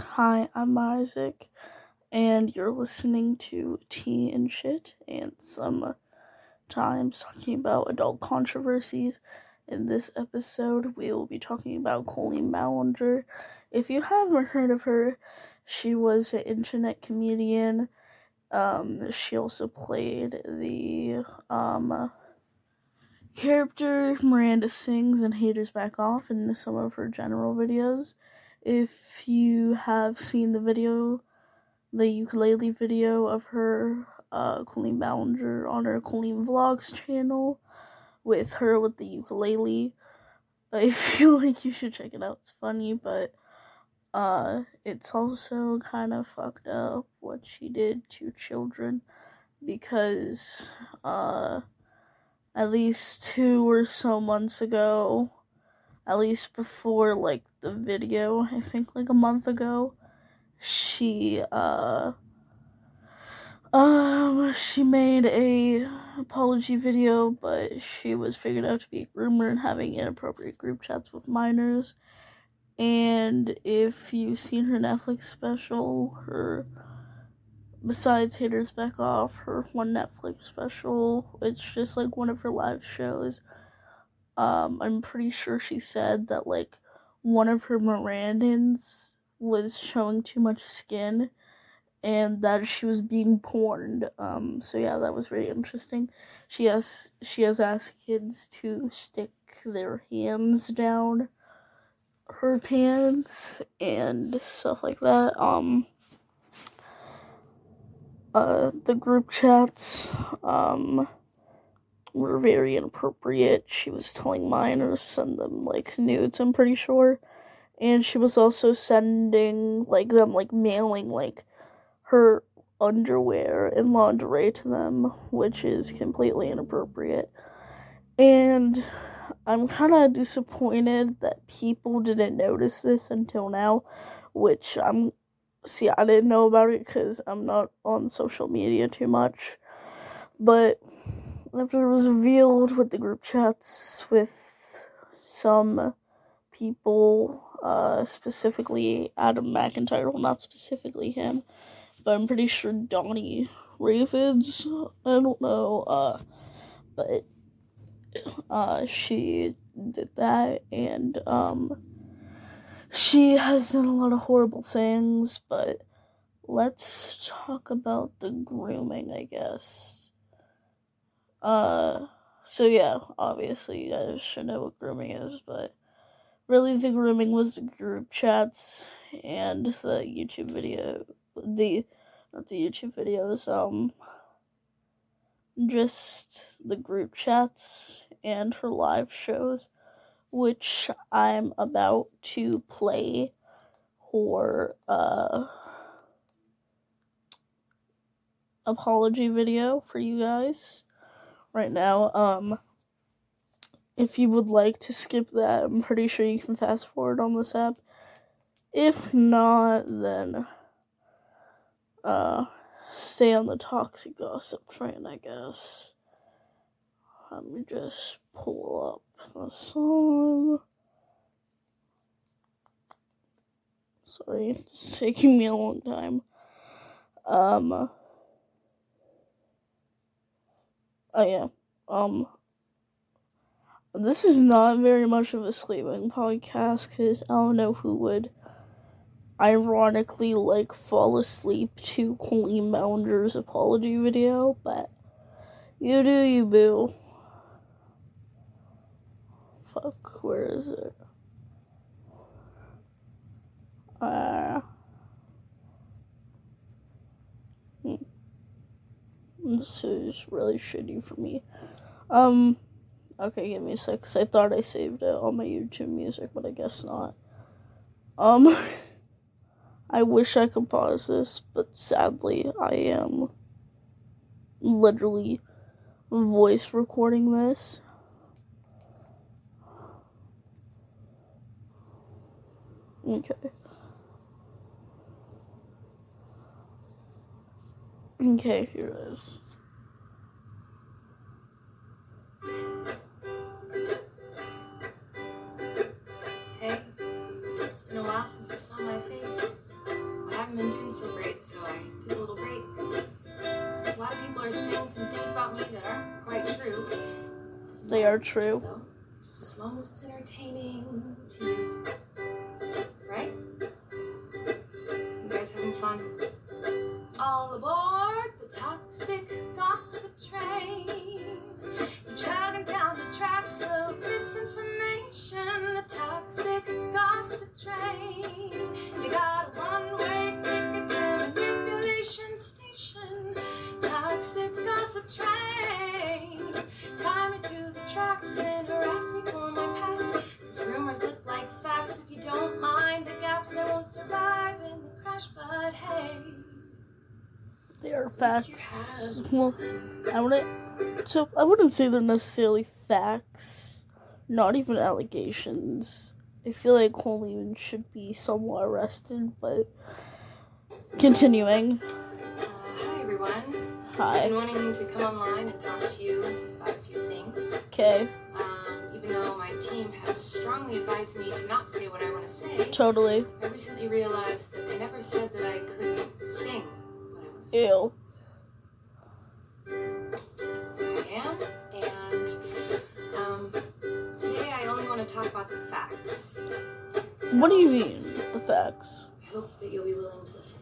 Hi, I'm Isaac, and you're listening to Tea and Shit, and sometimes talking about adult controversies. In this episode, we will be talking about Colleen Ballinger. If you haven't heard of her, she was an internet comedian. Um, she also played the um character Miranda Sings and Haters Back Off in some of her general videos. If you have seen the video, the ukulele video of her, uh, Colleen Ballinger on her Colleen Vlogs channel with her with the ukulele, I feel like you should check it out. It's funny, but uh, it's also kind of fucked up what she did to children because uh at least two or so months ago, at least before like the video, I think like a month ago, she uh um she made a apology video, but she was figured out to be rumored having inappropriate group chats with minors. And if you've seen her Netflix special, her besides Haters Back Off, her one Netflix special, it's just like one of her live shows. Um, I'm pretty sure she said that like one of her Mirandans was showing too much skin and that she was being porned. Um, so yeah, that was very interesting. She has she has asked kids to stick their hands down her pants and stuff like that. Um uh, the group chats um, were very inappropriate. She was telling minors send them like nudes. I'm pretty sure, and she was also sending like them like mailing like her underwear and lingerie to them, which is completely inappropriate. And I'm kind of disappointed that people didn't notice this until now, which I'm see, I didn't know about it because I'm not on social media too much. But after it was revealed with the group chats with some people, uh, specifically Adam McIntyre, well, not specifically him, but I'm pretty sure Donnie Ravids, I don't know, uh, but, uh, she did that, and, um, she has done a lot of horrible things, but let's talk about the grooming, I guess. Uh, so yeah, obviously you guys should know what grooming is, but really the grooming was the group chats and the YouTube video, the, not the YouTube videos, um, just the group chats and her live shows which I'm about to play for uh apology video for you guys right now. Um if you would like to skip that, I'm pretty sure you can fast forward on this app. If not, then uh stay on the toxic gossip train, I guess. Let me just pull up the song. Sorry, it's taking me a long time. Um. Oh yeah. Um. This is not very much of a sleeping podcast because I don't know who would ironically like fall asleep to Colleen Ballinger's apology video, but you do you boo. Fuck, where is it? Uh, This is really shitty for me. Um, okay, give me a sec, cause I thought I saved it on my YouTube music, but I guess not. Um, I wish I could pause this, but sadly, I am literally voice recording this. Okay. Okay, here it is. Hey, it's been a while since you saw my face. I haven't been doing so great, so I took a little break. So a lot of people are saying some things about me that aren't quite true. They are true. though. Misinformation. The toxic gossip train. You got a one-way ticket to manipulation station. Toxic gossip train. Tie me to the tracks and harass me for my past. These rumors look like facts. If you don't mind the gaps, I won't survive in the crash. But hey. They are at least you facts. Well, I wouldn't. So I wouldn't say they're necessarily facts. Not even allegations. I feel like Coleman should be somewhat arrested, but continuing. Uh, hi everyone. Hi. I've been wanting to come online and talk to you about a few things. Okay. Um, even though my team has strongly advised me to not say what I want to say, Totally. I recently realized that they never said that I couldn't sing what I want to say. Ew. I am, talk about the facts. What do you mean? The facts. I hope that you'll be willing to listen.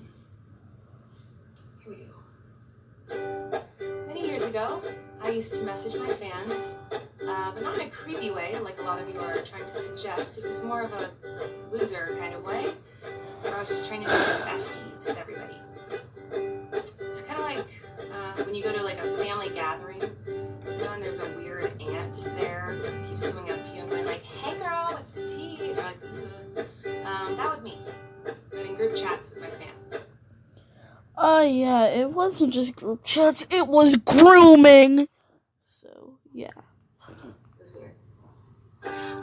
Here we go. Many years ago, I used to message my fans, uh, but not in a creepy way like a lot of you are trying to suggest. It was more of a loser kind of way, where I was just trying to make besties with everybody. It's kind of like uh, when you go to like a family gathering, you know, and there's a weird aunt there who keeps coming up to you and going Uh, yeah, it wasn't just group chats, it was grooming! So, yeah. Was weird.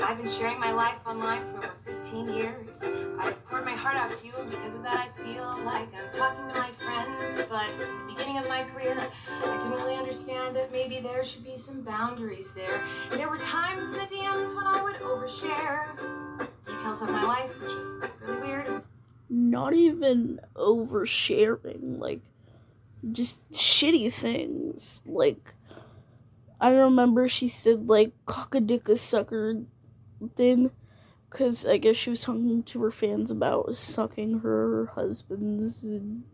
I've been sharing my life online for over 15 years. I've poured my heart out to you, and because of that, I feel like I'm talking to my friends. But in the beginning of my career, I didn't really understand that maybe there should be some boundaries there. There were times in the DMs when I would overshare details of my life, which was really weird. Not even oversharing, like, just shitty things. Like, I remember she said, like, cock a dickle sucker, thing. Because I guess she was talking to her fans about sucking her husband's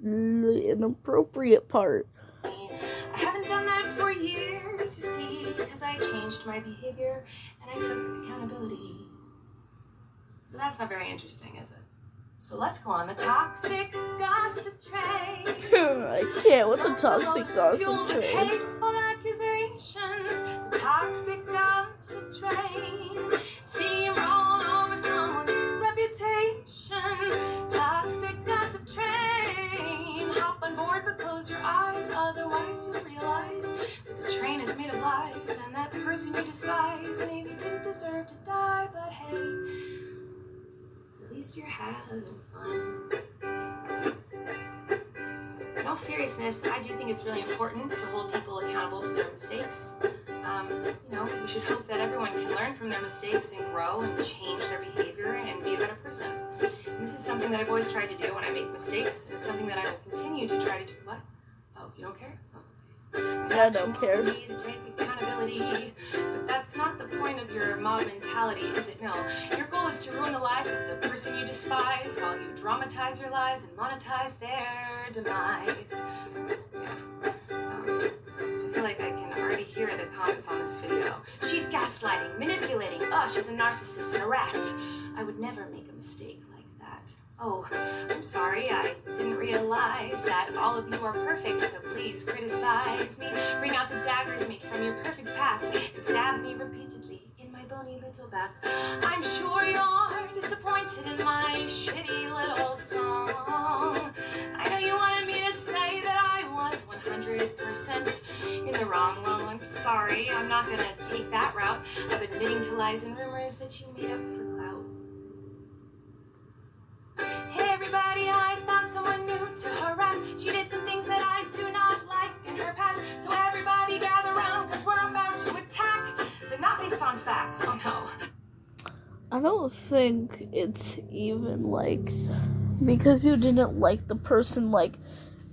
inappropriate part. I haven't done that for years, you see, because I changed my behavior and I took accountability. But that's not very interesting, is it? So let's go on the toxic gossip train. I can't with the toxic gossip train. Hateful accusations, the toxic gossip train. Steamroll over someone's reputation. Toxic gossip train. Hop on board, but close your eyes. Otherwise, you'll realize that the train is made of lies, and that person you despise maybe didn't deserve to die. But hey, at least you're having fun. In all seriousness, I do think it's really important to hold people accountable for their mistakes. Um, you know, we should hope that everyone can learn from their mistakes and grow and change their behavior and be a better person. And this is something that I've always tried to do when I make mistakes, and it's something that I will continue to try to do. What? Oh, you don't care? Oh, okay. I don't care. To take accountability, not the point of your mob mentality, is it? No. Your goal is to ruin the life of the person you despise while you dramatize your lies and monetize their demise. Yeah. Um, I feel like I can already hear the comments on this video. She's gaslighting, manipulating. Oh, she's a narcissist and a rat. I would never make a mistake like that. Oh, I'm sorry. I didn't realize that all of you are perfect, so please criticize me. Bring out the daggers made from your perfect bony little back. I'm sure you're disappointed in my shitty little song. I know you wanted me to say that I was 100% in the wrong. Well, I'm sorry. I'm not gonna take that route of admitting to lies and rumors that you made up for clout. Hey everybody, I found someone new to harass. She did some things that I do not like in her past. Oh no. I don't think it's even like because you didn't like the person like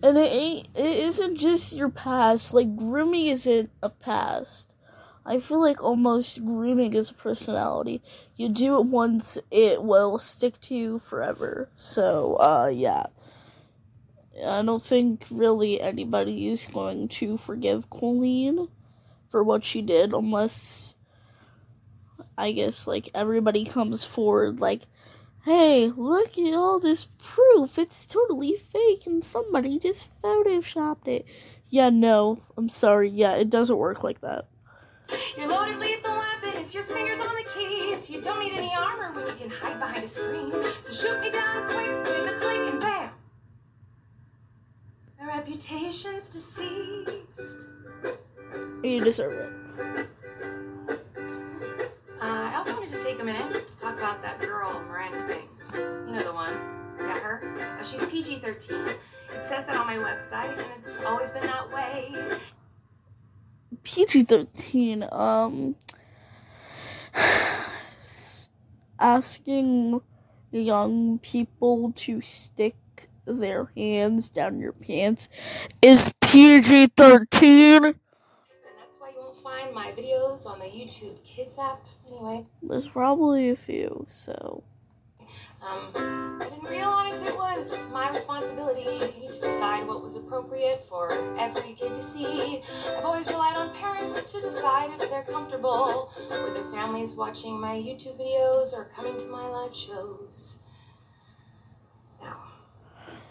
and it ain't it isn't just your past like grooming isn't a past. I feel like almost grooming is a personality. You do it once it will stick to you forever. So uh yeah. I don't think really anybody is going to forgive colleen for what she did unless i guess like everybody comes forward like Hey, look at all this proof. It's totally fake and somebody just photoshopped it. Yeah, no, I'm sorry. Yeah, it doesn't work like that. Your loaded lethal weapon is your fingers on the keys. You don't need any armor when you can hide behind a screen. So shoot me down quick with a click and bam. The reputation's deceased. You deserve it. Take a minute to talk about that girl Miranda sings. You know the one. Yeah, her. Uh, she's PG 13. It says that on my website, and it's always been that way. PG 13, um, asking young people to stick their hands down your pants is PG 13. Find my videos on the YouTube Kids app. Anyway, There's probably a few, so. um, I didn't realize it was my responsibility to decide what was appropriate for every kid to see. I've always relied on parents to decide if they're comfortable with their families watching my YouTube videos or coming to my live shows.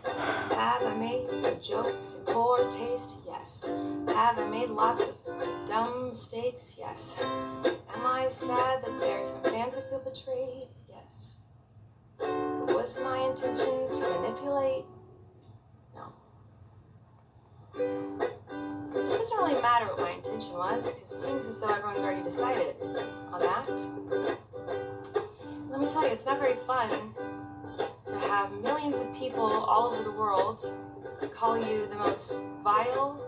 Have I made some jokes in poor taste? Yes. Have I made lots of dumb mistakes? Yes. Am I sad that there are some fans who feel betrayed? Yes. But was my intention to manipulate? No. It doesn't really matter what my intention was, because it seems as though everyone's already decided on that. Let me tell you, it's not very fun have millions of people all over the world call you the most vile,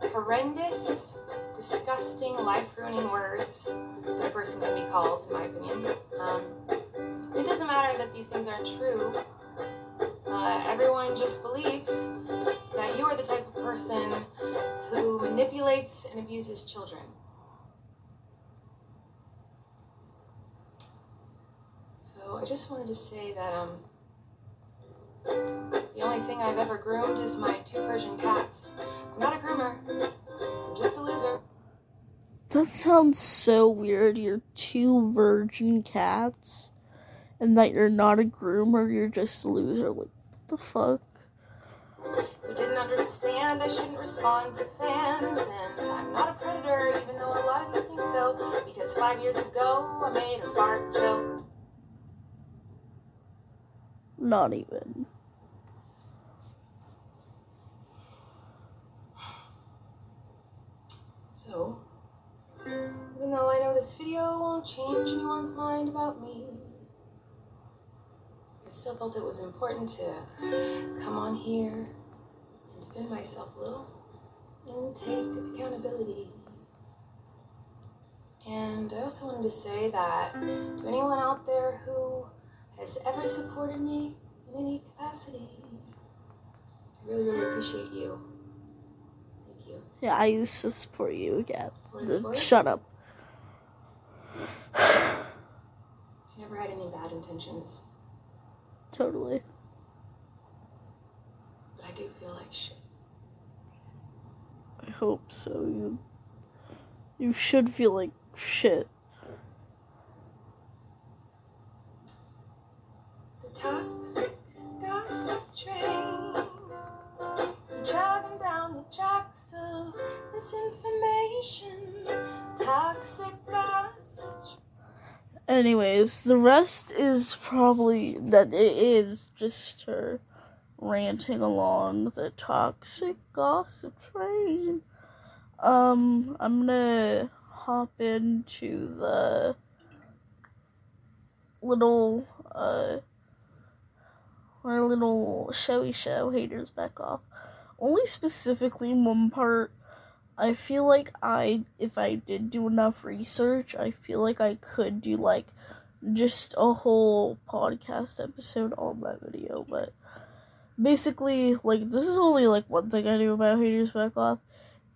horrendous, disgusting, life ruining words that a person can be called, in my opinion. Um, it doesn't matter that these things aren't true. Uh, everyone just believes that you are the type of person who manipulates and abuses children. So I just wanted to say that um, the only thing I've ever groomed is my two Persian cats. I'm not a groomer. I'm just a loser. That sounds so weird. You're two virgin cats, and that you're not a groomer, you're just a loser. Like, what the fuck? Who didn't understand I shouldn't respond to fans, and I'm not a predator, even though a lot of you think so. Because five years ago I made a fart joke. Not even. So, even though I know this video won't change anyone's mind about me, I still felt it was important to come on here and defend myself a little and take accountability. And I also wanted to say that to anyone out there who has ever supported me in any capacity, I really, really appreciate you. Yeah, I used to support you again. Is? Shut up. I never had any bad intentions, Totally. but I do feel like shit. I hope so. You, you should feel like shit. Anyways, the rest is probably that it is just her ranting along the toxic gossip train. Um, I'm gonna hop into the little uh our little showy show haters back off. Only specifically one part I feel like I, if I did do enough research, I feel like I could do like just a whole podcast episode on that video, but basically, like, this is only like one thing I knew about Haters Back Off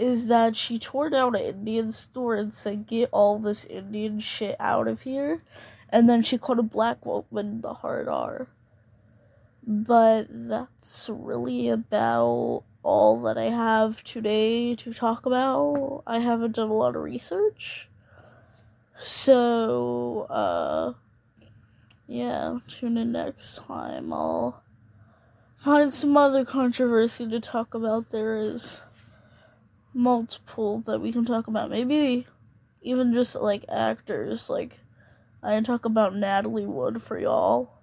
is that she tore down an Indian store and said, Get all this Indian shit out of here. And then she called a black woman the hard R. But that's really about all that I have today to talk about. I haven't done a lot of research. So, uh, yeah, tune in next time. I'll find some other controversy to talk about. There is multiple that we can talk about. Maybe even just like actors. Like, I talk about Natalie Wood for y'all.